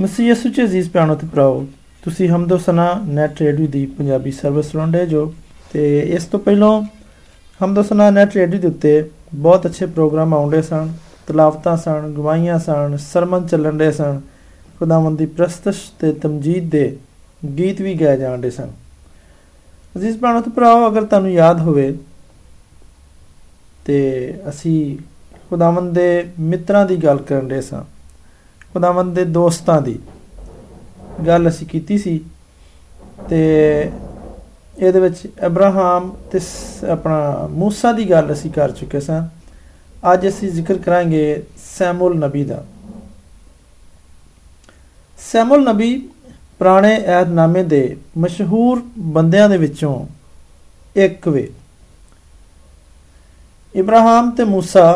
ਮਸੀਹ ਯਿਸੂ ਚ ਅਜ਼ੀਜ਼ ਪਿਆਰੋ ਤੇ ਭਰਾਓ, ਤੁਸੀਂ ਹਮਦੋ ਸਨਾ ਨੈਟ ਰੇਡੀਓ ਦੀ ਪੰਜਾਬੀ ਸਰਵਿਸ ਸੁਣਦੇ ਜੋ ਤੇ ਇਸ ਤੋਂ ਪਹਿਲਾਂ ਹਮਦੋ ਸਨਾ ਨੈਟ ਰੇਡੀਓ ਦੇ ਉੱਤੇ ਬਹੁਤ ਅੱਛੇ ਪ੍ਰੋਗਰਾਮ ਆਉਂਦੇ ਸਨ, ਤਲਾਵਤਾਂ ਸਨ, ਗਵਾਹੀਆਂ ਸਨ, ਸਰਮਨ ਚੱਲਣ ਦੇ ਸਨ, ਖੁਦਾਵੰਦ ਦੀ ਪ੍ਰਸਤਸ਼ ਤੇ ਤਮਜੀਦ ਦੇ ਗੀਤ ਵੀ ਗਾਏ ਜਾਂਦੇ ਸਨ। ਅਜ਼ੀਜ਼ ਭਰਾਓ ਤੇ ਭਰਾਓ, ਅਗਰ ਤੁਹਾਨੂੰ ਯਾਦ ਹੋਵੇ ਤੇ ਅਸੀਂ ਖੁਦਾਵੰਦ ਦੇ ਮਿੱਤਰਾਂ ਦੀ ਗੱਲ ਕਰਨ ਦੇ ਸਾਂ। ਖੁਦਾਵੰਦ ਦੇ ਦੋਸਤਾਂ ਦੀ ਗੱਲ ਅਸੀਂ ਕੀਤੀ ਸੀ ਤੇ ਇਹਦੇ ਵਿੱਚ ਅਬਰਾਹਮ ਤੇ ਆਪਣਾ موسی ਦੀ ਗੱਲ ਅਸੀਂ ਕਰ ਚੁੱਕੇ ਸਾਂ ਅੱਜ ਅਸੀਂ ਜ਼ਿਕਰ ਕਰਾਂਗੇ ਸੈਮੂਅਲ ਨਬੀ ਦਾ ਸੈਮੂਅਲ ਨਬੀ ਪੁਰਾਣੇ ਏਹਦਨਾਮੇ ਦੇ ਮਸ਼ਹੂਰ ਬੰਦਿਆਂ ਦੇ ਵਿੱਚੋਂ ਇੱਕ ਵੇ ਇਬਰਾਹਿਮ ਤੇ موسی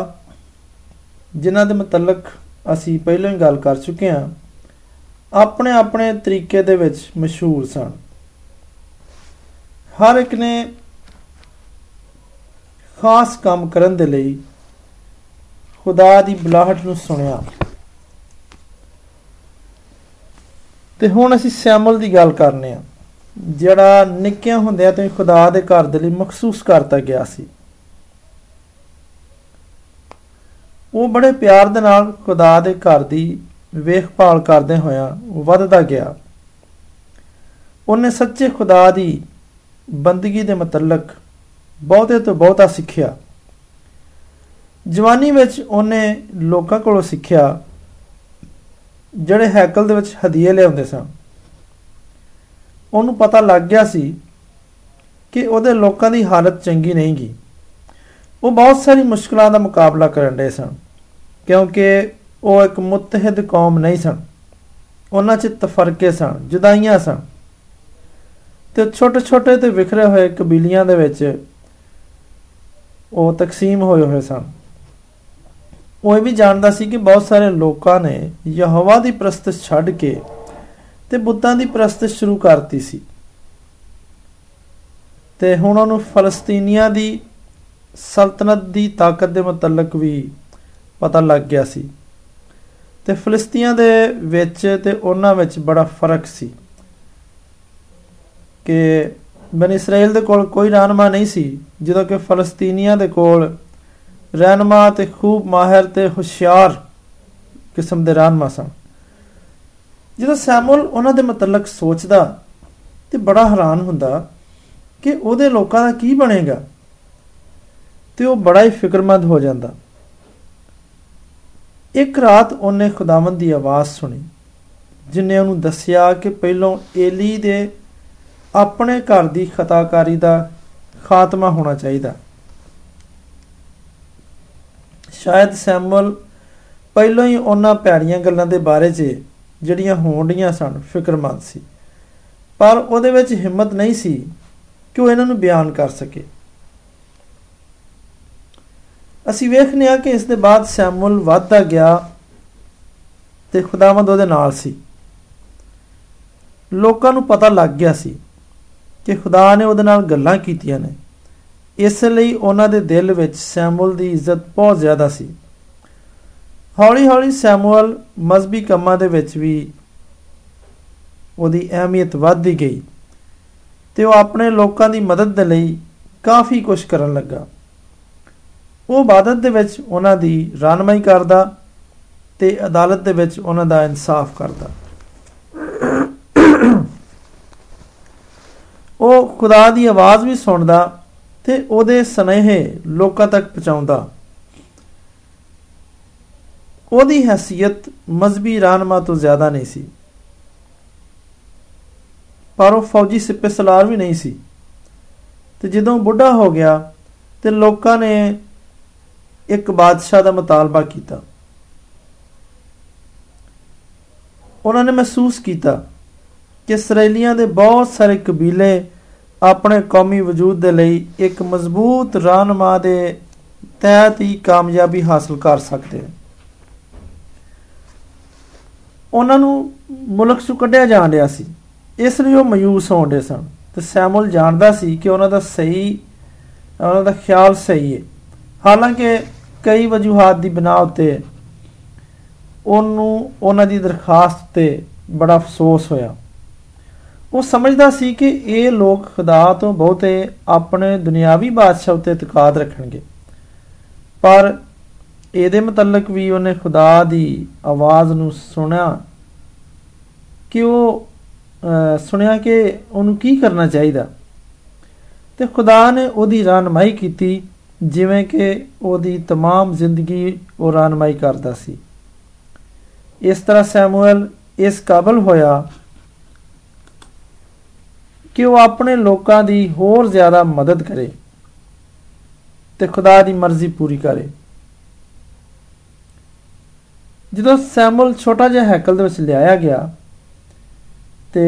ਜਿਨ੍ਹਾਂ ਦੇ ਮੁਤਲਕ ਅਸੀਂ ਪਹਿਲਾਂ ਹੀ ਗੱਲ ਕਰ ਚੁੱਕੇ ਹਾਂ, ਆਪਣੇ ਆਪਣੇ ਤਰੀਕੇ ਦੇ ਵਿੱਚ ਮਸ਼ਹੂਰ ਸਨ। ਹਰ ਇੱਕ ਨੇ ਖਾਸ ਕੰਮ ਕਰਨ ਦੇ ਲਈ ਖੁਦਾ ਦੀ ਬੁਲਾਹਟ ਨੂੰ ਸੁਣਿਆ। ਤੇ ਹੁਣ ਅਸੀਂ ਸੈਮਲ ਦੀ ਗੱਲ ਕਰਨੇ ਆ ਜਿਹੜਾ ਨਿੱਕਿਆਂ ਹੁੰਦਿਆਂ ਤੋਂ ਹੀ ਖੁਦਾ ਦੇ ਘਰ ਦੇ ਲਈ ਮਖਸੂਸ ਕਰਤਾ ਗਿਆ ਸੀ। ਉਹ ਬੜੇ ਪਿਆਰ ਦੇ ਨਾਲ ਖੁਦਾ ਦੇ ਘਰ ਦੀ ਵੇਖਭਾਲ ਕਰਦੇ ਹੋਇਆ ਵੱਧਦਾ ਗਿਆ। ਉਹਨੇ ਸੱਚੇ ਖੁਦਾ ਦੀ ਬੰਦਗੀ ਦੇ ਮਤਲਕ ਬਹੁਤੇ ਤੋਂ ਬਹੁਤਾ ਸਿੱਖਿਆ। ਜਵਾਨੀ ਵਿੱਚ ਉਹਨੇ ਲੋਕਾਂ ਕੋਲੋਂ ਸਿੱਖਿਆ ਜਿਹੜੇ ਹੈਕਲ ਦੇ ਵਿੱਚ ਹਦੀਏ ਲਿਆਉਂਦੇ ਸਨ। ਉਹਨੂੰ ਪਤਾ ਲੱਗ ਗਿਆ ਸੀ ਕਿ ਉਹਦੇ ਲੋਕਾਂ ਦੀ ਹਾਲਤ ਚੰਗੀ ਨਹੀਂ ਗਈ ਉਹ ਬਹੁਤ ਸਾਰੀ ਮੁਸ਼ਕਲਾਂ ਦਾ ਮੁਕਾਬਲਾ ਕਰਨ ਦੇ ਸਨ। ਕਿਉਂਕਿ ਉਹ ਇੱਕ ਮੁਤਹਿਦ ਕੌਮ ਨਹੀਂ ਸਨ। ਉਹਨਾਂ 'ਚ ਤਫਰਕੇ ਸਨ, ਜੁਦਾਈਆਂ ਸਨ। ਤੇ ਛੋਟੇ-ਛੋਟੇ ਤੇ ਵਿਖਰੇ ਹੋਏ ਕਬੀਲਿਆਂ ਦੇ ਵਿੱਚ ਉਹ ਤਕਸੀਮ ਹੋਏ ਹੋਏ ਸਨ। ਉਹ ਇਹ ਵੀ ਜਾਣਦਾ ਸੀ ਕਿ ਬਹੁਤ ਸਾਰੇ ਲੋਕਾਂ ਨੇ ਯਹੋਵਾ ਦੀ ਪ੍ਰਸਤਿਸ਼ ਛੱਡ ਕੇ ਤੇ ਬੁੱਤਾਂ ਦੀ ਪ੍ਰਸਤਿਸ਼ ਸ਼ੁਰੂ ਕਰਤੀ ਸੀ। ਤੇ ਹੁਣ ਉਹਨੂੰ ਫਲਸਤੀਨੀਆਂ ਦੀ ਸਲਤਨਤ ਦੀ ਤਾਕਤ ਦੇ ਮੁਤਲਕ ਵੀ ਪਤਾ ਲੱਗ ਗਿਆ ਸੀ। ਤੇ ਫਲਸਤੀਆਂ ਦੇ ਵਿੱਚ ਤੇ ਉਹਨਾਂ ਵਿੱਚ ਬੜਾ ਫ਼ਰਕ ਸੀ ਕਿ ਬਨ ਇਸਰਾਇਲ ਦੇ ਕੋਲ ਕੋਈ ਰਹਿਨਮਾ ਨਹੀਂ ਸੀ, ਜਦੋਂ ਕਿ ਫਲਸਤੀਨੀਆਂ ਦੇ ਕੋਲ ਰਹਿਨਮਾ ਤੇ ਖੂਬ ਮਾਹਿਰ ਤੇ ਹੁਸ਼ਿਆਰ ਕਿਸਮ ਦੇ ਰਹਿਨਮਾ ਸਨ। ਜਦੋਂ ਸੈਮੂਅਲ ਉਹਨਾਂ ਦੇ ਮਤਲਕ ਸੋਚਦਾ ਤੇ ਬੜਾ ਹੈਰਾਨ ਹੁੰਦਾ ਕਿ ਉਹਦੇ ਲੋਕਾਂ ਦਾ ਕੀ ਬਣੇਗਾ, ਤੇ ਉਹ ਬੜਾ ਹੀ ਫਿਕਰਮੰਦ ਹੋ ਜਾਂਦਾ। ਇੱਕ ਰਾਤ ਉਹਨੇ ਖੁਦਾਵੰਦ ਦੀ ਆਵਾਜ਼ ਸੁਣੀ, ਜਿਨੇ ਉਹਨੂੰ ਦੱਸਿਆ ਕਿ ਪਹਿਲੋਂ ਏਲੀ ਦੇ ਆਪਣੇ ਘਰ ਦੀ ਖਤਾਕਾਰੀ ਦਾ ਖਾਤਮਾ ਹੋਣਾ ਚਾਹੀਦਾ। ਸ਼ਾਇਦ ਸੈਮੂਅਲ ਪਹਿਲਾਂ ਹੀ ਉਹਨਾਂ ਪਿਆਰੀਆਂ ਗੱਲਾਂ ਦੇ ਬਾਰੇ 'ਚ ਜਿਹੜੀਆਂ ਹੋਣਡੀਆਂ ਸਨ, ਫਿਕਰਮੰਦ ਸੀ। ਪਰ ਉਹਦੇ ਵਿੱਚ ਹਿੰਮਤ ਨਹੀਂ ਸੀ ਕਿ ਉਹ ਇਹਨਾਂ ਨੂੰ ਬਿਆਨ ਕਰ ਸਕੇ। ਅਸੀਂ ਵੇਖਨੇ ਆ ਕਿ ਇਸ ਦੇ ਬਾਅਦ ਸੈਮੂਅਲ ਵੱਧਦਾ ਗਿਆ ਤੇ ਖੁਦਾਵੰਦ ਉਹਦੇ ਨਾਲ ਸੀ। ਲੋਕਾਂ ਨੂੰ ਪਤਾ ਲੱਗ ਗਿਆ ਸੀ ਕਿ ਖੁਦਾ ਨੇ ਉਹਦੇ ਨਾਲ ਗੱਲਾਂ ਕੀਤੀਆਂ ਨੇ। ਇਸ ਲਈ ਉਹਨਾਂ ਦੇ ਦਿਲ ਵਿੱਚ ਸੈਮੂਅਲ ਦੀ ਇੱਜ਼ਤ ਬਹੁਤ ਜ਼ਿਆਦਾ ਸੀ। ਹੌਲੀ-ਹੌਲੀ ਸੈਮੂਅਲ ਮਜ਼ਬੀ ਕੰਮਾਂ ਦੇ ਵਿੱਚ ਵੀ ਉਹਦੀ ਅਹਿਮੀਅਤ ਵੱਧਦੀ ਗਈ ਤੇ ਉਹ ਆਪਣੇ ਲੋਕਾਂ ਦੀ ਮਦਦ ਦੇ ਲਈ ਕਾਫੀ ਕੁਝ ਕਰਨ ਲੱਗਾ। ਉਹ ਇਬਾਦਤ ਦੇ ਵਿੱਚ ਉਹਨਾਂ ਦੀ ਰਾਨਮਾਈ ਕਰਦਾ ਤੇ ਅਦਾਲਤ ਦੇ ਵਿੱਚ ਉਹਨਾਂ ਦਾ ਇਨਸਾਫ ਕਰਦਾ। ਉਹ ਖੁਦਾ ਦੀ ਆਵਾਜ਼ ਵੀ ਸੁਣਦਾ ਤੇ ਉਹਦੇ ਸਨੇਹੇ ਲੋਕਾਂ ਤੱਕ ਪਹੁੰਚਾਉਂਦਾ। ਉਹਦੀ ਹیثیت ਮਜ਼ਬੀ ਰਾਨਮਾ ਤੋਂ ਜ਼ਿਆਦਾ ਨਹੀਂ ਸੀ। ਪਰ ਉਹ ਫੌਜੀ ਸਿਪੇ ਸਲਾਰ ਵੀ ਨਹੀਂ ਸੀ। ਤੇ ਜਦੋਂ ਬੁੱਢਾ ਹੋ ਗਿਆ ਤੇ ਲੋਕਾਂ ਨੇ ਇੱਕ ਬਾਦਸ਼ਾਹ ਦਾ ਮਤਾਲਬਾ ਕੀਤਾ। ਉਹਨਾਂ ਨੇ ਮਹਿਸੂਸ ਕੀਤਾ ਕਿ ਇਸرائیਲੀਆਂ ਦੇ ਬਹੁਤ ਸਾਰੇ ਕਬੀਲੇ ਆਪਣੇ ਕੌਮੀ ਵਜੂਦ ਦੇ ਲਈ ਇੱਕ ਮਜ਼ਬੂਤ ਰਾਨਮਾ ਦੇ ਤਹਿਤ ਹੀ ਕਾਮਯਾਬੀ ਹਾਸਲ ਕਰ ਸਕਦੇ ਹਨ ਉਹਨਾਂ ਨੂੰ ਮੁਲਕ ਤੋਂ ਕੱਢਿਆ ਜਾਣ ਰਿਹਾ ਸੀ। ਇਸ ਲਈ ਉਹ ਮਯੂਸ ਹੋਣਦੇ ਸਨ ਤੇ ਸੈਮੂਅਲ ਜਾਣਦਾ ਸੀ ਕਿ ਉਹਨਾਂ ਦਾ ਸਹੀ, ਉਹਨਾਂ ਦਾ ਖਿਆਲ ਸਹੀ ਹੈ ਹਾਲਾਂਕਿ ਕਈ ਵਜੂਹਾਤ ਦੀ ਬਿਨਾ ਉੱਤੇ ਉਹਨੂੰ, ਉਹਨਾਂ ਦੀ ਦਰਖਾਸਤ ਤੇ ਬੜਾ ਅਫਸੋਸ ਹੋਇਆ। ਉਹ ਸਮਝਦਾ ਸੀ ਕਿ ਇਹ ਲੋਕ ਖੁਦਾ ਤੋਂ ਬਹੁਤੇ ਆਪਣੇ ਦੁਨਿਆਵੀ ਬਾਦਸ਼ਾਹ ਉਤੇ ਇਤਕਾਦ ਰੱਖਣਗੇ। ਪਰ ਇਹਦੇ ਮੁਤਲਕ ਵੀ ਉਹਨੇ ਖੁਦਾ ਦੀ ਆਵਾਜ਼ ਨੂੰ ਸੁਣਿਆ ਕਿ ਉਹ ਸੁਣਿਆ ਕਿ ਉਹਨੂੰ ਕੀ ਕਰਨਾ ਚਾਹੀਦਾ। ਤੇ ਖੁਦਾ ਨੇ ਉਹਦੀ ਰਹਿਨਮਾਈ ਕੀਤੀ ਜਿਵੇਂ ਕਿ ਉਹਦੀ तमाम ਜ਼ਿੰਦਗੀ ਉਹ ਰਹਿਨਮਾਈ ਕਰਦਾ ਸੀ ਇਸ ਤਰ੍ਹਾਂ ਸੈਮੂਅਲ ਇਸ ਕਾਬਲ ਹੋਇਆ ਕਿ ਉਹ ਆਪਣੇ ਲੋਕਾਂ ਦੀ ਹੋਰ ਜ਼ਿਆਦਾ ਮਦਦ ਕਰੇ ਤੇ ਖੁਦਾ ਦੀ ਮਰਜ਼ੀ ਪੂਰੀ ਕਰੇ ਜਦੋਂ ਸੈਮੂਅਲ ਛੋਟਾ ਜਿਹਾ ਹੈਕਲ ਦੇ ਵਿੱਚ ਲਿਆਇਆ ਗਿਆ ਤੇ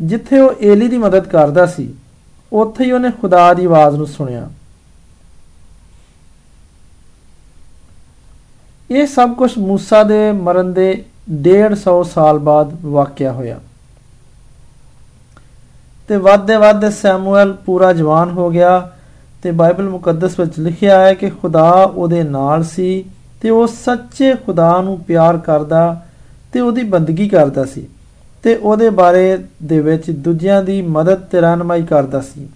ਜਿੱਥੇ ਉਹ ਏਲੀ ਦੀ ਮਦਦ ਕਰਦਾ ਸੀ ਉੱਥੇ ਹੀ ਉਹਨੇ ਖੁਦਾ ਦੀ ਆਵਾਜ਼ ਨੂੰ ਸੁਣਿਆ ਇਹ ਸਭ ਕੁਝ موسی ਦੇ ਮਰਨ ਦੇ 150 ਸਾਲ ਬਾਅਦ ਵਾਕਿਆ ਹੋਇਆ ਤੇ ਵੱਧਦੇ ਵੱਧਦੇ ਸੈਮੂਅਲ ਪੂਰਾ ਜਵਾਨ ਹੋ ਗਿਆ ਤੇ ਬਾਈਬਲ ਮੁਕੱਦਸ ਵਿੱਚ ਲਿਖਿਆ ਹੈ ਕਿ ਖੁਦਾ ਉਹਦੇ ਨਾਲ ਸੀ ਤੇ ਉਹ ਸੱਚੇ ਖੁਦਾ ਨੂੰ ਪਿਆਰ ਕਰਦਾ ਤੇ ਉਹਦੀ ਬੰਦਗੀ ਕਰਦਾ ਸੀ ਤੇ ਉਹਦੇ ਬਾਰੇ ਦੇ ਵਿੱਚ ਦੂਜਿਆਂ ਦੀ ਮਦਦ ਤੇ ਰਹਿਨਮਾਈ ਕਰਦਾ ਸੀ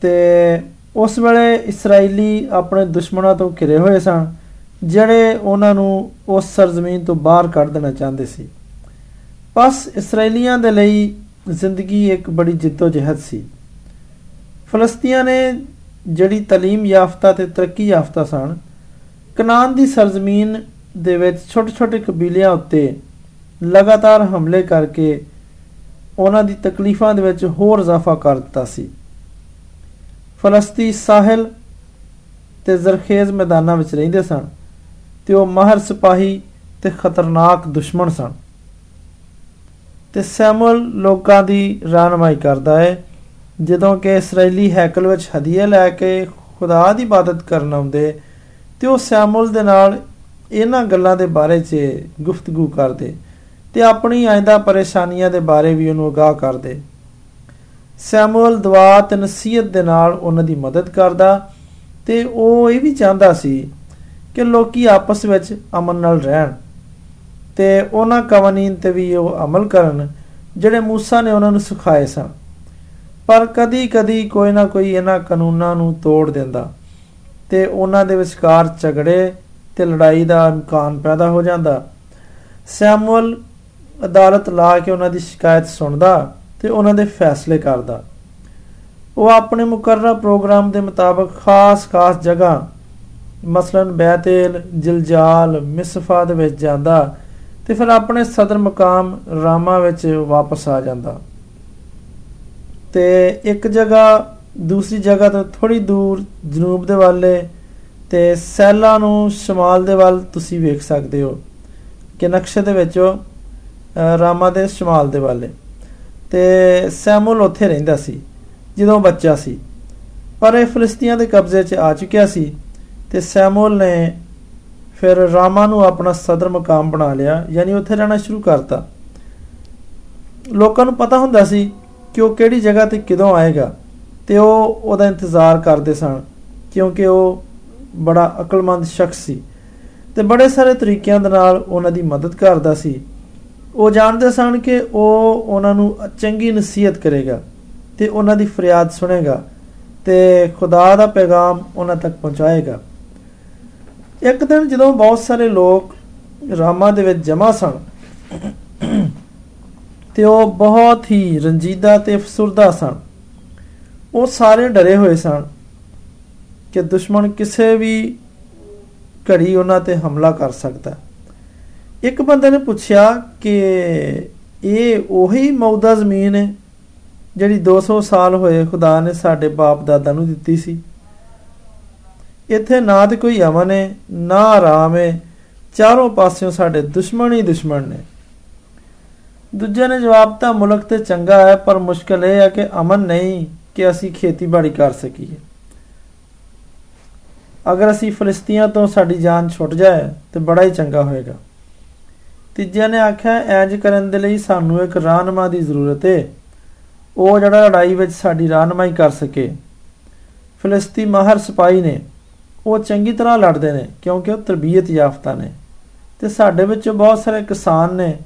ਤੇ ਉਸ ਵੇਲੇ ਇਸرائیਲੀ ਆਪਣੇ ਦੁਸ਼ਮਣਾਂ ਤੋਂ ਘਿਰੇ ਹੋਏ ਸਨ, ਜਿਹੜੇ ਉਹਨਾਂ ਨੂੰ ਉਸ ਸਰਜ਼ਮੀਨ ਤੋਂ ਬਾਹਰ ਕੱਢ ਦੇਣਾ ਚਾਹੁੰਦੇ ਸੀ। ਬਸ ਇਸرائیਲੀਆਂ ਦੇ ਲਈ ਜ਼ਿੰਦਗੀ ਇੱਕ ਬੜੀ ਜਿੱਦੋ-ਜਹਿਦ ਸੀ। ਫਲਸਤੀਆਂ ਨੇ ਜਿਹੜੀ تعلیم ਯਾਫਤਾ ਤੇ ਤਰੱਕੀ ਯਾਫਤਾ ਸਨ, ਕਨਾਨ ਦੀ ਸਰਜ਼ਮੀਨ ਦੇ ਵਿੱਚ ਛੋਟੇ-ਛੋਟੇ ਕਬੀਲਿਆਂ ਉੱਤੇ ਲਗਾਤਾਰ ਹਮਲੇ ਕਰਕੇ ਉਹਨਾਂ ਦੀ ਤਕਲੀਫਾਂ ਦੇ ਵਿੱਚ ਹੋਰ ਇਜ਼ਾਫਾ ਕਰ ਦਿੱਤਾ ਸੀ। ਫਲਸਤੀ ਸਾਹਿਲ ਤੇ ਜ਼ਰਖੇਜ਼ ਮੈਦਾਨਾਂ ਵਿੱਚ ਰਹਿੰਦੇ ਸਨ ਤੇ ਉਹ ਮਾਹਰ ਸਿਪਾਹੀ ਤੇ ਖਤਰਨਾਕ ਦੁਸ਼ਮਣ ਸਨ। ਤੇ ਸੈਮੂਅਲ ਲੋਕਾਂ ਦੀ ਰਾਨਮਾਈ ਕਰਦਾ ਹੈ। ਜਦੋਂ ਕਿ ਇਸرائیਲੀ ਹੈਕਲ ਵਿੱਚ ਹਦੀਆ ਲੈ ਕੇ ਖੁਦਾ ਦੀ ਇਬਾਦਤ ਕਰਨ ਆਉਂਦੇ, ਤੇ ਉਹ ਸੈਮੂਅਲ ਦੇ ਨਾਲ ਇਹਨਾਂ ਗੱਲਾਂ ਦੇ ਬਾਰੇ 'ਚ ਗੁਫ਼ਤਗੂ ਕਰਦੇ ਤੇ ਆਪਣੀ ਆਇੰਦਾ ਪਰੇਸ਼ਾਨੀਆਂ ਦੇ ਬਾਰੇ ਵੀ ਉਹਨੂੰ ਅਗਾਹ ਕਰਦੇ। ਸੈਮੂਅਲ ਦੁਆ ਤੇ ਨਸੀਹਤ ਦੇ ਨਾਲ ਉਹਨਾਂ ਦੀ ਮਦਦ ਕਰਦਾ ਤੇ ਉਹ ਇਹ ਵੀ ਚਾਹੁੰਦਾ ਸੀ ਕਿ ਲੋਕੀ ਆਪਸ ਵਿੱਚ ਅਮਨ ਨਾਲ ਰਹਿਣ ਤੇ ਉਹਨਾਂ ਕਵਾਨੀਨ ਤੇ ਵੀ ਉਹ ਅਮਲ ਕਰਨ ਜਿਹੜੇ موسی ਨੇ ਉਹਨਾਂ ਨੂੰ ਸਿਖਾਏ ਸਨ ਪਰ ਕਦੀ-ਕਦੀ ਕੋਈ ਨਾ ਕੋਈ ਇਹਨਾਂ ਕਾਨੂੰਨਾਂ ਨੂੰ ਤੋੜ ਦਿੰਦਾ ਤੇ ਉਹਨਾਂ ਦੇ ਵਿਚਕਾਰ ਝਗੜੇ ਤੇ ਲੜਾਈ ਦਾ ਇਮਕਾਨ ਪੈਦਾ ਹੋ ਜਾਂਦਾ ਸੈਮੂਅਲ ਅਦਾਲਤ ਲਾ ਕੇ ਉਹਨਾਂ ਦੀ ਸ਼ਿਕਾਇਤ ਸੁਣਦਾ ਤੇ ਉਹਨਾਂ ਦੇ ਫੈਸਲੇ ਕਰਦਾ। ਉਹ ਆਪਣੇ ਮੁਕਰਰਾ ਪ੍ਰੋਗਰਾਮ ਦੇ ਮੁਤਾਬਕ ਖਾਸ-ਖਾਸ ਜਗ੍ਹਾ, ਮਸਲਨ ਬੈਤੇਲ, ਜਿਲਜਾਲ, ਮਿਸਫਾ ਦੇ ਵਿੱਚ ਜਾਂਦਾ ਤੇ ਫਿਰ ਆਪਣੇ ਸਦਰ ਮਕਾਮ ਰਾਮਾ ਵਿੱਚ ਵਾਪਸ ਆ ਜਾਂਦਾ। ਤੇ ਇੱਕ ਜਗ੍ਹਾ ਦੂਸਰੀ ਜਗ੍ਹਾ ਤੋਂ ਥੋੜੀ ਦੂਰ ਜਨੂਬ ਦੇ ਵੱਲੇ ਤੇ ਸੈਲਾ ਨੂੰ ਸ਼ਮਾਲ ਦੇ ਵੱਲ ਤੁਸੀਂ ਵੇਖ ਸਕਦੇ ਹੋ ਕਿ ਨਕਸ਼ੇ ਦੇ ਵਿੱਚ ਰਾਮਾ ਦੇ ਸ਼ਮਾਲ ਦੇ ਵੱਲੇ ਤੇ ਸੈਮੂਲ ਉੱਥੇ ਰਹਿੰਦਾ ਸੀ, ਜਦੋਂ ਬੱਚਾ ਸੀ। ਪਰ ਇਹ ਫਲਸਤੀਆਂ ਦੇ ਕਬਜ਼ੇ 'ਚ ਆ ਚੁੱਕਿਆ ਸੀ ਤੇ ਸੈਮੂਲ ਨੇ ਫਿਰ ਰਾਮਾ ਨੂੰ ਆਪਣਾ ਸਦਰ ਮਕਾਮ ਬਣਾ ਲਿਆ, ਯਾਨੀ ਉੱਥੇ ਰਹਿਣਾ ਸ਼ੁਰੂ ਕਰਤਾ। ਲੋਕਾਂ ਨੂੰ ਪਤਾ ਹੁੰਦਾ ਸੀ ਕਿ ਉਹ ਕਿਹੜੀ ਜਗ੍ਹਾ ਤੇ ਕਦੋਂ ਆਏਗਾ ਤੇ ਉਹ ਉਹਦਾ ਇੰਤਜ਼ਾਰ ਕਰਦੇ ਸਨ, ਕਿਉਂਕਿ ਉਹ ਬੜਾ ਅਕਲਮੰਦ ਸ਼ਖਸ ਸੀ ਤੇ ਬੜੇ ਸਾਰੇ ਤਰੀਕਿਆਂ ਦੇ ਨਾਲ ਉਹਨਾਂ ਦੀ ਮਦਦ ਕਰਦਾ ਸੀ। ਉਹ ਜਾਣਦੇ ਸਨ ਕਿ ਉਹ ਉਹਨਾਂ ਨੂੰ ਚੰਗੀ ਨਸੀਹਤ ਕਰੇਗਾ ਤੇ ਉਹਨਾਂ ਦੀ ਫਰਿਆਦ ਸੁਣੇਗਾ ਤੇ ਖੁਦਾ ਦਾ ਪੈਗਾਮ ਉਹਨਾਂ ਤੱਕ ਪਹੁੰਚਾਏਗਾ। ਇੱਕ ਦਿਨ ਜਦੋਂ ਬਹੁਤ ਸਾਰੇ ਲੋਕ ਰਾਮਾ ਦੇ ਵਿੱਚ ਜਮਾ ਸਨ ਤੇ ਉਹ ਬਹੁਤ ਹੀ ਰੰਜੀਦਾ ਤੇ ਅਫਸੁਰਦਾ ਸਨ। ਉਹ ਸਾਰੇ ਡਰੇ ਹੋਏ ਸਨ ਕਿ ਦੁਸ਼ਮਣ ਕਿਸੇ ਵੀ ਘੜੀ ਉਹਨਾਂ ਤੇ ਹਮਲਾ ਕਰ ਸਕਦਾ। ਇੱਕ ਬੰਦੇ ਨੇ ਪੁੱਛਿਆ ਕਿ ਇਹ ਉਹੀ ਮੌਦਾ ਜ਼ਮੀਨ ਹੈ ਜਿਹੜੀ 200 ਸਾਲ ਹੋਏ ਖੁਦਾ ਨੇ ਸਾਡੇ ਬਾਪ ਦਾਦਾ ਨੂੰ ਦਿੱਤੀ ਸੀ। ਇੱਥੇ ਨਾ ਤੇ ਕੋਈ ਅਮਨ ਹੈ, ਨਾ ਆਰਾਮ ਹੈ, ਚਾਰੋਂ ਪਾਸਿਓਂ ਸਾਡੇ ਦੁਸ਼ਮਣ ਹੀ ਦੁਸ਼ਮਣ ਨੇ। ਦੂਜੇ ਨੇ ਜਵਾਬ ਤਾਂ ਮੁਲਕ ਤੇ ਚੰਗਾ ਹੈ, ਪਰ ਮੁਸ਼ਕਲ ਇਹ ਹੈ ਕਿ ਅਮਨ ਨਹੀਂ ਕਿ ਅਸੀਂ ਖੇਤੀਬਾੜੀ ਕਰ ਸਕੀਏ। ਅਗਰ ਅਸੀਂ ਫਲਸਤੀਆਂ ਤੋਂ ਸਾਡੀ ਜਾਨ ਛੁੱਟ ਜਾਏ, ਤੇ ਬੜਾ ਹੀ ਚੰਗਾ ਹੋਏਗਾ। ਤੀਜਿਆਂ ਨੇ ਆਖਿਆ, ਐਂਜ ਕਰਨ ਦੇ ਲਈ ਸਾਨੂੰ ਇੱਕ ਰਾਨਮਾ ਦੀ ਜ਼ਰੂਰਤ ਹੈ ਉਹ ਜਿਹੜਾ ਲੜਾਈ ਵਿੱਚ ਸਾਡੀ ਰਾਨਮਾਈ ਕਰ ਸਕੇ। ਫਲਸਤੀ ਮਾਹਰ ਸਿਪਾਹੀ ਨੇ, ਉਹ ਚੰਗੀ ਤਰ੍ਹਾਂ ਲੜਦੇ ਨੇ, ਕਿਉਂਕਿ ਉਹ ਤਰਬੀਅਤ ਯਾਫਤਾ ਨੇ। ਤੇ ਸਾਡੇ ਵਿੱਚ ਬਹੁਤ ਸਾਰੇ ਕਿਸਾਨ ਨੇ।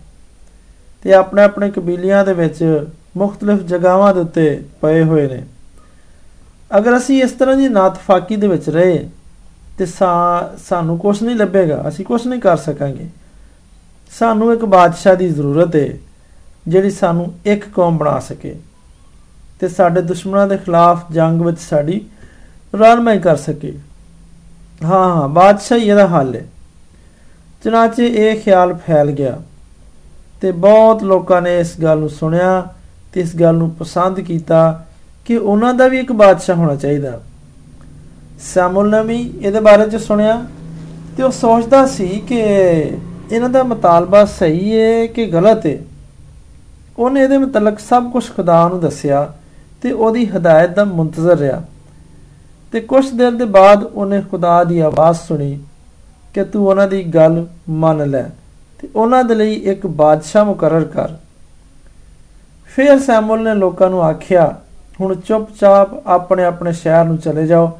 ਤੇ ਆਪਣੇ ਆਪਣੇ ਕਬੀਲਿਆਂ ਦੇ ਵਿੱਚ ਮੁxtਲਫ ਜਗਾਵਾਂ ਦੇ ਉੱਤੇ ਪਏ ਹੋਏ ਨੇ। ਅਗਰ ਅਸੀਂ ਇਸ ਤਰ੍ਹਾਂ ਦੀ ਨਾਤਫਾਕੀ ਦੇ ਵਿੱਚ ਰਹੇ, ਤੇ ਸਾਨੂੰ ਕੁਝ ਨਹੀਂ ਲੱਭੇਗਾ। ਅਸੀਂ ਕੁਝ ਨਹੀਂ ਕਰ ਸਕਾਂਗੇ। ਸਾਨੂੰ ਇੱਕ ਬਾਦਸ਼ਾਹ ਦੀ ਜ਼ਰੂਰਤ ਹੈ ਜਿਹੜੀ ਸਾਨੂੰ ਇੱਕ ਕੌਮ ਬਣਾ ਸਕੇ ਤੇ ਸਾਡੇ ਦੁਸ਼ਮਣਾਂ ਦੇ ਖਿਲਾਫ ਜੰਗ ਵਿੱਚ ਸਾਡੀ ਰਹਿਨਮਾਈ ਕਰ ਸਕੇ। ਹਾਂ ਹਾਂ, ਬਾਦਸ਼ਾਹ ਇਹਦਾ ਹੱਲ ਹੈ ਚਨਾਚੇ ਇਹ ਖਿਆਲ ਫੈਲ ਗਿਆ ਤੇ ਬਹੁਤ ਲੋਕਾਂ ਨੇ ਇਸ ਗੱਲ ਨੂੰ ਸੁਣਿਆ ਤੇ ਇਸ ਗੱਲ ਨੂੰ ਪਸੰਦ ਕੀਤਾ ਕਿ ਉਹਨਾਂ ਦਾ ਵੀ ਇੱਕ ਬਾਦਸ਼ਾਹ ਹੋਣਾ ਚਾਹੀਦਾ। ਸਾਮੂਲ ਨੇ ਵੀ ਇਹਦੇ ਬਾਰੇ ਚ ਸੁਣਿਆ ਤੇ ਉਹ ਸੋਚਦਾ ਸੀ ਕਿ ਇਹਨਾਂ ਦਾ ਮਤਾਲਬਾ ਸਹੀ ਹੈ ਕਿ ਗਲਤ ਹੈ ਉਹਨੇ ਇਹਦੇ ਮੁਤਲਕ ਸਭ ਕੁਝ ਖੁਦਾ ਨੂੰ ਦੱਸਿਆ ਤੇ ਉਹਦੀ ਹਦਾਇਤ ਦਾ ਮੁੰਤਜ਼ਰ ਰਿਹਾ। ਤੇ ਕੁਝ ਦਿਨ ਦੇ ਬਾਅਦ ਉਹਨੇ ਖੁਦਾ ਦੀ ਆਵਾਜ਼ ਸੁਣੀ ਕਿ ਤੂੰ ਉਹਨਾਂ ਦੀ ਗੱਲ ਮੰਨ ਲੈ ਤੇ ਉਹਨਾਂ ਦੇ ਲਈ ਇੱਕ ਬਾਦਸ਼ਾਹ ਮੁਕਰਰ ਕਰ। ਫਿਰ ਸੈਮੂਅਲ ਨੇ ਲੋਕਾਂ ਨੂੰ ਆਖਿਆ, ਹੁਣ ਚੁੱਪਚਾਪ ਆਪਣੇ ਆਪਣੇ ਸ਼ਹਿਰ ਨੂੰ ਚਲੇ ਜਾਓ।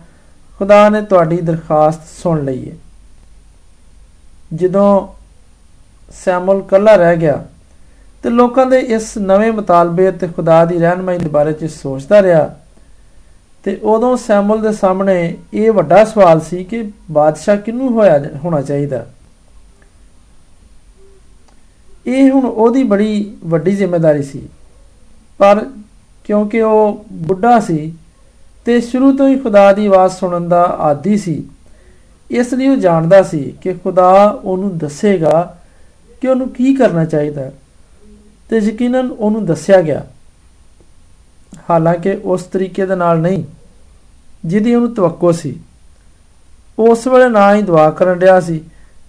ਖੁਦਾ ਨੇ ਤੁਹਾਡੀ ਦਰਖਾਸਤ ਸੁਣ ਲਈ ਹੈ ਜਦੋਂ ਸੈਮੂਅਲ ਕੱਲਾ ਰਹਿ ਗਿਆ ਤੇ ਲੋਕਾਂ ਦੇ ਇਸ ਨਵੇਂ ਮਤਾਲਬੇ ਤੇ ਖੁਦਾ ਦੀ ਰਹਿਨਮਾਈ ਦੇ ਬਾਰੇ ਚ ਸੋਚਦਾ ਰਿਹਾ ਤੇ ਉਦੋਂ ਸੈਮੂਅਲ ਦੇ ਸਾਹਮਣੇ ਇਹ ਵੱਡਾ ਸਵਾਲ ਸੀ ਕਿ ਬਾਦਸ਼ਾਹ ਕਿਹਨੂੰ ਹੋਇਆ ਹੋਣਾ ਚਾਹੀਦਾ? ਇਹ ਹੁਣ ਉਹਦੀ ਬੜੀ ਵੱਡੀ ਜ਼ਿੰਮੇਵਾਰੀ ਸੀ। ਪਰ ਕਿਉਂਕਿ ਉਹ ਬੁੱਢਾ ਸੀ ਤੇ ਸ਼ੁਰੂ ਤੋਂ ਹੀ ਖੁਦਾ ਦੀ ਆਵਾਜ਼ ਸੁਣਨ ਦਾ ਆਦੀ ਸੀ, ਇਸ ਲਈ ਉਹ ਜਾਣਦਾ ਸੀ ਕਿ ਖੁਦਾ ਉਹਨੂੰ ਦੱਸੇਗਾ ਕਿ ਉਹਨੂੰ ਕੀ ਕਰਨਾ ਚਾਹੀਦਾ ਤੇ ਯਕੀਨਨ ਉਹਨੂੰ ਦੱਸਿਆ ਗਿਆ। ਹਾਲਾਂਕਿ ਉਸ ਤਰੀਕੇ ਦੇ ਨਾਲ ਨਹੀਂ, ਜਿਹਦੀ ਉਹਨੂੰ ਤਵੱਕੋ ਸੀ। ਉਸ ਵੇਲੇ ਨਾ ਹੀ ਦੁਆ ਕਰਨ ਰਿਹਾ ਸੀ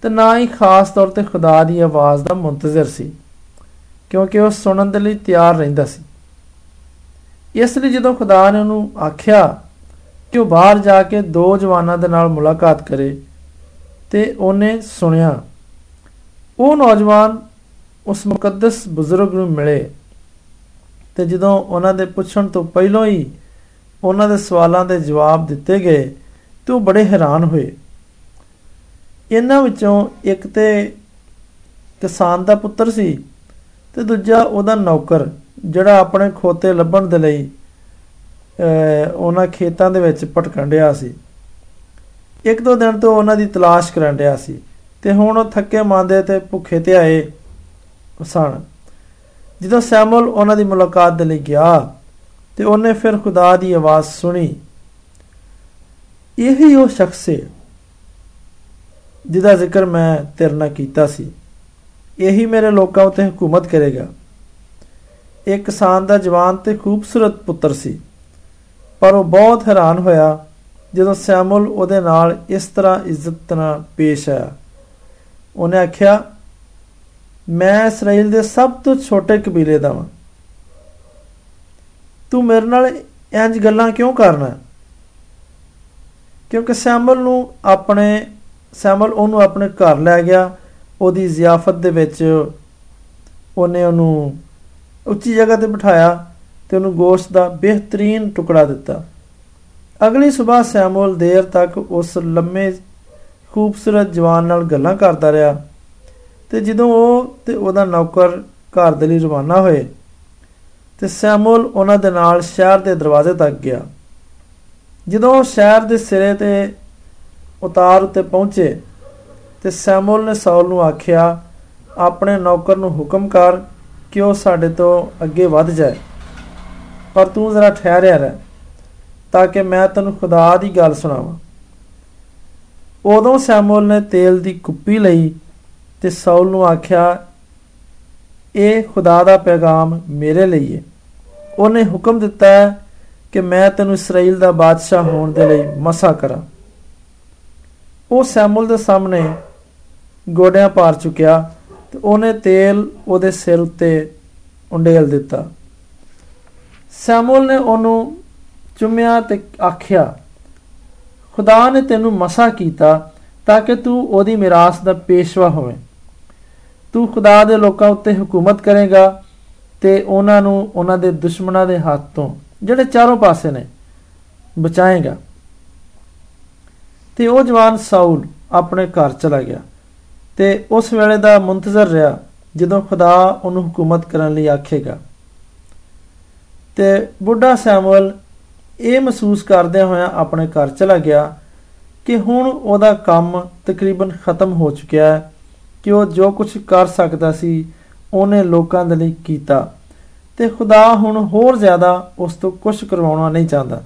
ਤੇ ਨਾ ਹੀ ਖਾਸ ਤੌਰ ਤੇ ਖੁਦਾ ਦੀ ਆਵਾਜ਼ ਦਾ ਮੁੰਤਜ਼ਰ ਸੀ, ਕਿਉਂਕਿ ਉਹ ਸੁਣਨ ਦੇ ਲਈ ਤਿਆਰ ਰਹਿੰਦਾ ਸੀ। ਇਸ ਲਈ ਜਦੋਂ ਖੁਦਾ ਨੇ ਉਹਨੂੰ ਆਖਿਆ ਕਿ ਉਹ ਬਾਹਰ ਜਾ ਕੇ ਦੋ ਜਵਾਨਾਂ ਦੇ ਨਾਲ ਮੁਲਾਕਾਤ ਕਰੇ ਤੇ ਉਹਨੇ ਸੁਣਿਆ ਉਹ ਨੌਜਵਾਨ ਉਸ ਮੁਕੱਦਸ ਬਜ਼ੁਰਗ ਨੂੰ ਮਿਲੇ ਤੇ ਜਦੋਂ ਉਹਨਾਂ ਦੇ ਪੁੱਛਣ ਤੋਂ ਪਹਿਲਾਂ ਹੀ ਉਹਨਾਂ ਦੇ ਸਵਾਲਾਂ ਦੇ ਜਵਾਬ ਦਿੱਤੇ ਗਏ ਤੇ ਉਹ ਬੜੇ ਹੈਰਾਨ ਹੋਏ। ਇਹਨਾਂ ਵਿੱਚੋਂ ਇੱਕ ਤੇ ਕਿਸਾਨ ਦਾ ਪੁੱਤਰ ਸੀ ਤੇ ਦੂਜਾ ਉਹਦਾ ਨੌਕਰ ਜਿਹੜਾ ਆਪਣੇ ਖੋਤੇ ਲੱਭਣ ਦੇ ਲਈ ਉਹਨਾਂ ਖੇਤਾਂ ਦੇ ਵਿੱਚ ਭਟਕਣ ਰਿਹਾ ਸੀ। ਇੱਕ ਦੋ ਦਿਨ ਤੋਂ ਉਹਨਾਂ ਦੀ ਤਲਾਸ਼ ਕਰਨ ਰਿਹਾ ਸੀ। ਤੇ ਹੁਣ ਉਹ ਥੱਕੇ ਮੰਦੇ ਤੇ ਭੁੱਖੇ ਤੇ ਆਏ ਸਨ। ਜਦੋਂ ਸੈਮੂਅਲ ਉਹਨਾਂ ਦੀ ਮੁਲਾਕਾਤ ਦੇ ਲਈ ਗਿਆ ਤੇ ਉਹਨੇ ਫਿਰ ਖੁਦਾ ਦੀ ਆਵਾਜ਼ ਸੁਣੀ। ਇਹੀ ਉਹ ਸ਼ਖਸ ਹੈ ਜਿਹਦਾ ਜ਼ਿਕਰ ਮੈਂ ਤੇਰੇ ਨਾਲ ਕੀਤਾ ਸੀ। ਇਹੀ ਮੇਰੇ ਲੋਕਾਂ ਉਤੇ ਹਕੂਮਤ ਕਰੇਗਾ। ਇੱਕ ਕਿਸਾਨ ਦਾ ਜਵਾਨ ਤੇ ਖੂਬਸੂਰਤ ਪੁੱਤਰ ਸੀ। ਪਰ ਉਹ ਬਹੁਤ ਹੈਰਾਨ ਹੋਇਆ ਜਦੋਂ ਸੈਮੂਅਲ ਉਹਦੇ ਨਾਲ ਇਸ ਤਰ੍ਹਾਂ ਇੱਜ਼ਤ ਨਾਲ ਪੇਸ਼ ਆਇਆ। ਉਹਨੇ ਆਖਿਆ, ਮੈਂ ਇਸਰਾਇਲ ਦੇ ਸਭ ਤੋਂ ਛੋਟੇ ਕਬੀਲੇ ਦਾ ਹਾਂ ਤੂੰ ਮੇਰੇ ਨਾਲ ਇੰਜ ਗੱਲਾਂ ਕਿਉਂ ਕਰਨਾ? ਕਿਉਂਕਿ ਸੈਮੂਅਲ ਨੂੰ ਆਪਣੇ ਸੈਮੂਅਲ ਉਹਨੂੰ ਆਪਣੇ ਘਰ ਲੈ ਗਿਆ। ਉਹਦੀ ਜ਼ਿਆਫਤ ਦੇ ਵਿੱਚ ਉਹਨੇ ਉਹਨੂੰ ਉੱਚੀ ਜਗ੍ਹਾ ਤੇ ਬਿਠਾਇਆ ਤੇ ਉਹਨੂੰ ਗੋਸ਼ਤ ਦਾ ਬਿਹਤਰੀਨ ਟੁਕੜਾ ਦਿੱਤਾ। ਅਗਲੀ ਸਵੇਰ ਸੈਮੂਅਲ ਦੇਰ ਤੱਕ ਉਸ ਲੰਮੇ ਖੂਬਸੂਰਤ ਜਵਾਨ ਨਾਲ ਗੱਲਾਂ ਕਰਦਾ ਰਿਹਾ ਤੇ ਜਦੋਂ ਉਹ ਤੇ ਉਹਦਾ ਨੌਕਰ ਘਰ ਦੇ ਲਈ ਰਵਾਨਾ ਹੋਏ ਤੇ ਸੈਮੂਅਲ ਉਹਨਾਂ ਦੇ ਨਾਲ ਸ਼ਹਿਰ ਦੇ ਦਰਵਾਜ਼ੇ ਤੱਕ ਗਿਆ। ਜਦੋਂ ਉਹ ਸ਼ਹਿਰ ਦੇ ਸਿਰੇ ਤੇ ਉਤਾਰ ਉੱਤੇ ਪਹੁੰਚੇ ਤੇ ਸੈਮੂਅਲ ਨੇ ਸਾਊਲ ਨੂੰ ਆਖਿਆ, ਆਪਣੇ ਨੌਕਰ ਨੂੰ ਹੁਕਮ ਕਰ ਕਿ ਉਹ ਸਾਡੇ ਤੋਂ ਅੱਗੇ ਵੱਧ ਜਾਏ। ਪਰ ਤੂੰ ਜ਼ਰਾ ਠਹਿਰਿਆ ਰਹਿ ਤਾਂ ਕਿ ਮੈਂ ਤੈਨੂੰ ਖੁਦਾ ਦੀ ਗੱਲ ਸੁਣਾਵਾਂ। ਉਦੋਂ ਸੈਮੂਅਲ ਨੇ ਤੇਲ ਦੀ ਕੁੱਪੀ ਲਈ ਤੇ ਸਾਊਲ ਨੂੰ ਆਖਿਆ, ਇਹ ਖੁਦਾ ਦਾ ਪੈਗਾਮ ਮੇਰੇ ਲਈ ਹੈ ਉਹਨੇ ਹੁਕਮ ਦਿੱਤਾ ਕਿ ਮੈਂ ਤੈਨੂੰ ਇਸਰਾਇਲ ਦਾ ਬਾਦਸ਼ਾਹ ਹੋਣ ਦੇ ਲਈ ਮਸਾ ਕਰਾਂ। ਉਹ ਸੈਮੂਅਲ ਦੇ ਸਾਹਮਣੇ ਗੋਡਿਆਂ ਪਾਰ ਚੁੱਕਿਆ ਤੇ ਉਹਨੇ ਤੇਲ ਉਹਦੇ ਸਿਰ ਉੱਤੇ ਉਂਡੇਲ ਦਿੱਤਾ। ਸੈਮੂਅਲ ਨੇ ਉਹਨੂੰ ਚੁੰਮਿਆ ਤੇ ਆਖਿਆ ਖੁਦਾ ਨੇ ਤੈਨੂੰ ਮਸਾ ਕੀਤਾ ਤਾਂ ਕਿ ਤੂੰ ਉਹਦੀ ਮਿਰਾਸ ਦਾ ਪੇਸ਼ਵਾ ਹੋਵੇਂ। ਤੂੰ ਖੁਦਾ ਦੇ ਲੋਕਾਂ ਉੱਤੇ ਹਕੂਮਤ ਕਰੇਗਾ ਤੇ ਉਹਨਾਂ ਨੂੰ ਉਹਨਾਂ ਦੇ ਦੁਸ਼ਮਣਾਂ ਦੇ ਹੱਥ ਤੋਂ, ਜਿਹੜੇ ਚਾਰੋਂ ਪਾਸੇ ਨੇ, ਬਚਾਏਗਾ। ਤੇ ਉਹ ਜਵਾਨ ਸਾਊਲ ਆਪਣੇ ਘਰ ਚਲਾ ਗਿਆ ਤੇ ਉਸ ਵੇਲੇ ਦਾ ਮੁੰਤਜ਼ਰ ਰਿਹਾ ਜਦੋਂ ਖੁਦਾ ਉਹਨੂੰ ਹਕੂਮਤ ਕਰਨ ਲਈ ਆਖੇਗਾ। ਤੇ ਬੁੱਢਾ ਸੈਮੂਅਲ ਇਹ ਮਹਿਸੂਸ ਕਰਦਿਆਂ ਹੋਇਆਂ ਆਪਣੇ ਘਰ ਚਲਾ ਗਿਆ ਕਿ ਹੁਣ ਉਹਦਾ ਕੰਮ ਤਕਰੀਬਨ ਖਤਮ ਹੋ ਚੁੱਕਿਆ ਹੈ, ਕਿ ਉਹ ਜੋ ਕੁਝ ਕਰ ਸਕਦਾ ਸੀ, ਉਹਨੇ ਲੋਕਾਂ ਦੇ ਲਈ ਕੀਤਾ। ਤੇ ਖੁਦਾ ਹੁਣ ਹੋਰ ਜ਼ਿਆਦਾ ਉਸ ਤੋਂ ਕੁਝ ਕਰਵਾਉਣਾ ਨਹੀਂ ਚਾਹੁੰਦਾ।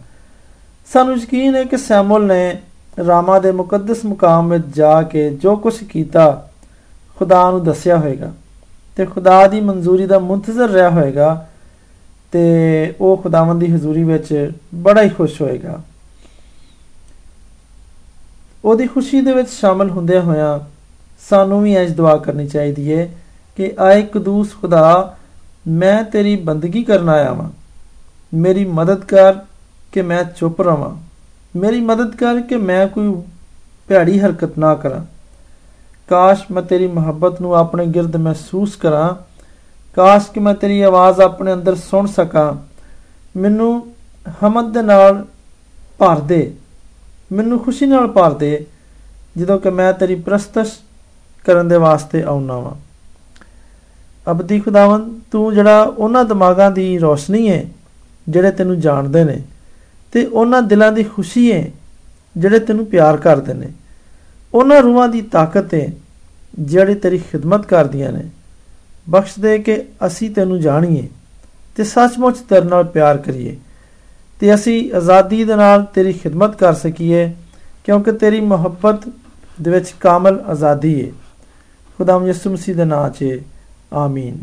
ਸਾਨੂੰ ਯਕੀਨ ਹੈ ਕਿ ਸੈਮੂਅਲ ਨੇ ਰਾਮਾ ਦੇ ਮੁਕੱਦਸ ਮੁਕਾਮ ਵਿੱਚ ਜਾ ਕੇ ਜੋ ਕੁਝ ਕੀਤਾ, ਖੁਦਾ ਨੂੰ ਦੱਸਿਆ ਹੋਵੇਗਾ ਤੇ ਖੁਦਾ ਦੀ ਮਨਜ਼ੂਰੀ ਦਾ ਮੁੰਤਜ਼ਰ ਰਿਹਾ ਹੋਵੇਗਾ ਤੇ ਉਹ ਖੁਦਾਵੰਦ ਦੀ ਹਜ਼ੂਰੀ ਵਿੱਚ ਬੜਾ ਹੀ ਖੁਸ਼ ਹੋਏਗਾ। ਉਹਦੀ ਖੁਸ਼ੀ ਦੇ ਵਿੱਚ ਸ਼ਾਮਲ ਹੁੰਦਿਆਂ ਹੋਇਆਂ ਸਾਨੂੰ ਵੀ ਇੰਜ ਦੁਆ ਕਰਨੀ ਚਾਹੀਦੀ ਹੈ ਕਿ ਆਏ ਕਦੂਸ ਖੁਦਾ, ਮੈਂ ਤੇਰੀ ਬੰਦਗੀ ਕਰਨ ਆਇਆ ਹਾਂ ਮੇਰੀ ਮਦਦ ਕਰ ਕਿ ਮੈਂ ਚੁੱਪ ਰਵਾਂ। ਮੇਰੀ ਮਦਦ ਕਰ ਕਿ ਮੈਂ ਕੋਈ ਭੈੜੀ ਹਰਕਤ ਨਾ ਕਰਾਂ। ਕਾਸ਼ ਮੈਂ ਤੇਰੀ ਮੁਹੱਬਤ ਨੂੰ ਆਪਣੇ ਗਿਰਦ ਮਹਿਸੂਸ ਕਰਾਂ ਕਾਸ਼ ਕਿ ਮੈਂ ਤੇਰੀ ਆਵਾਜ਼ ਆਪਣੇ ਅੰਦਰ ਸੁਣ ਸਕਾਂ। ਮੈਨੂੰ ਹਮਦ ਦੇ ਨਾਲ ਭਰ ਦੇ। ਮੈਨੂੰ ਖੁਸ਼ੀ ਨਾਲ ਭਰ ਦੇ, ਜਦੋਂ ਕਿ ਮੈਂ ਤੇਰੀ ਪ੍ਰਸਤਸ਼ ਕਰਨ ਦੇ ਵਾਸਤੇ ਆਉਣਾ ਵਾਂ। ਅਬਦੀ ਖੁਦਾਵੰ ਤੂੰ ਜਿਹੜਾ ਉਹਨਾਂ ਦਿਮਾਗਾਂ ਦੀ ਰੋਸ਼ਨੀ ਹੈ ਜਿਹੜੇ ਤੈਨੂੰ ਜਾਣਦੇ ਨੇ, ਤੇ ਉਹਨਾਂ ਦਿਲਾਂ ਦੀ ਖੁਸ਼ੀ ਹੈ ਜਿਹੜੇ ਤੈਨੂੰ ਪਿਆਰ ਕਰਦੇ ਨੇ। ਉਹਨਾਂ ਰੂਹਾਂ ਦੀ ਤਾਕਤ ਹੈ ਜਿਹੜੇ ਤੇਰੀ ਖਿਦਮਤ ਕਰਦੀਆਂ ਨੇ। ਬਖਸ਼ ਦੇ ਕਿ ਅਸੀਂ ਤੈਨੂੰ ਜਾਣੀਏ ਤੇ ਸੱਚਮੁੱਚ ਤੇਰੇ ਨਾਲ ਪਿਆਰ ਕਰੀਏ ਤੇ ਅਸੀਂ ਆਜ਼ਾਦੀ ਦੇ ਨਾਲ ਤੇਰੀ ਖਿਦਮਤ ਕਰ ਸਕੀਏ, ਕਿਉਂਕਿ ਤੇਰੀ ਮੁਹੱਬਤ ਦੇ ਵਿੱਚ ਕਾਮਲ ਆਜ਼ਾਦੀ ਹੈ ਖੁਦਾਮ ਯਿਸੂ ਮਸੀਹ ਦੇ ਨਾਮ 'ਚ, ਆਮੀਨ।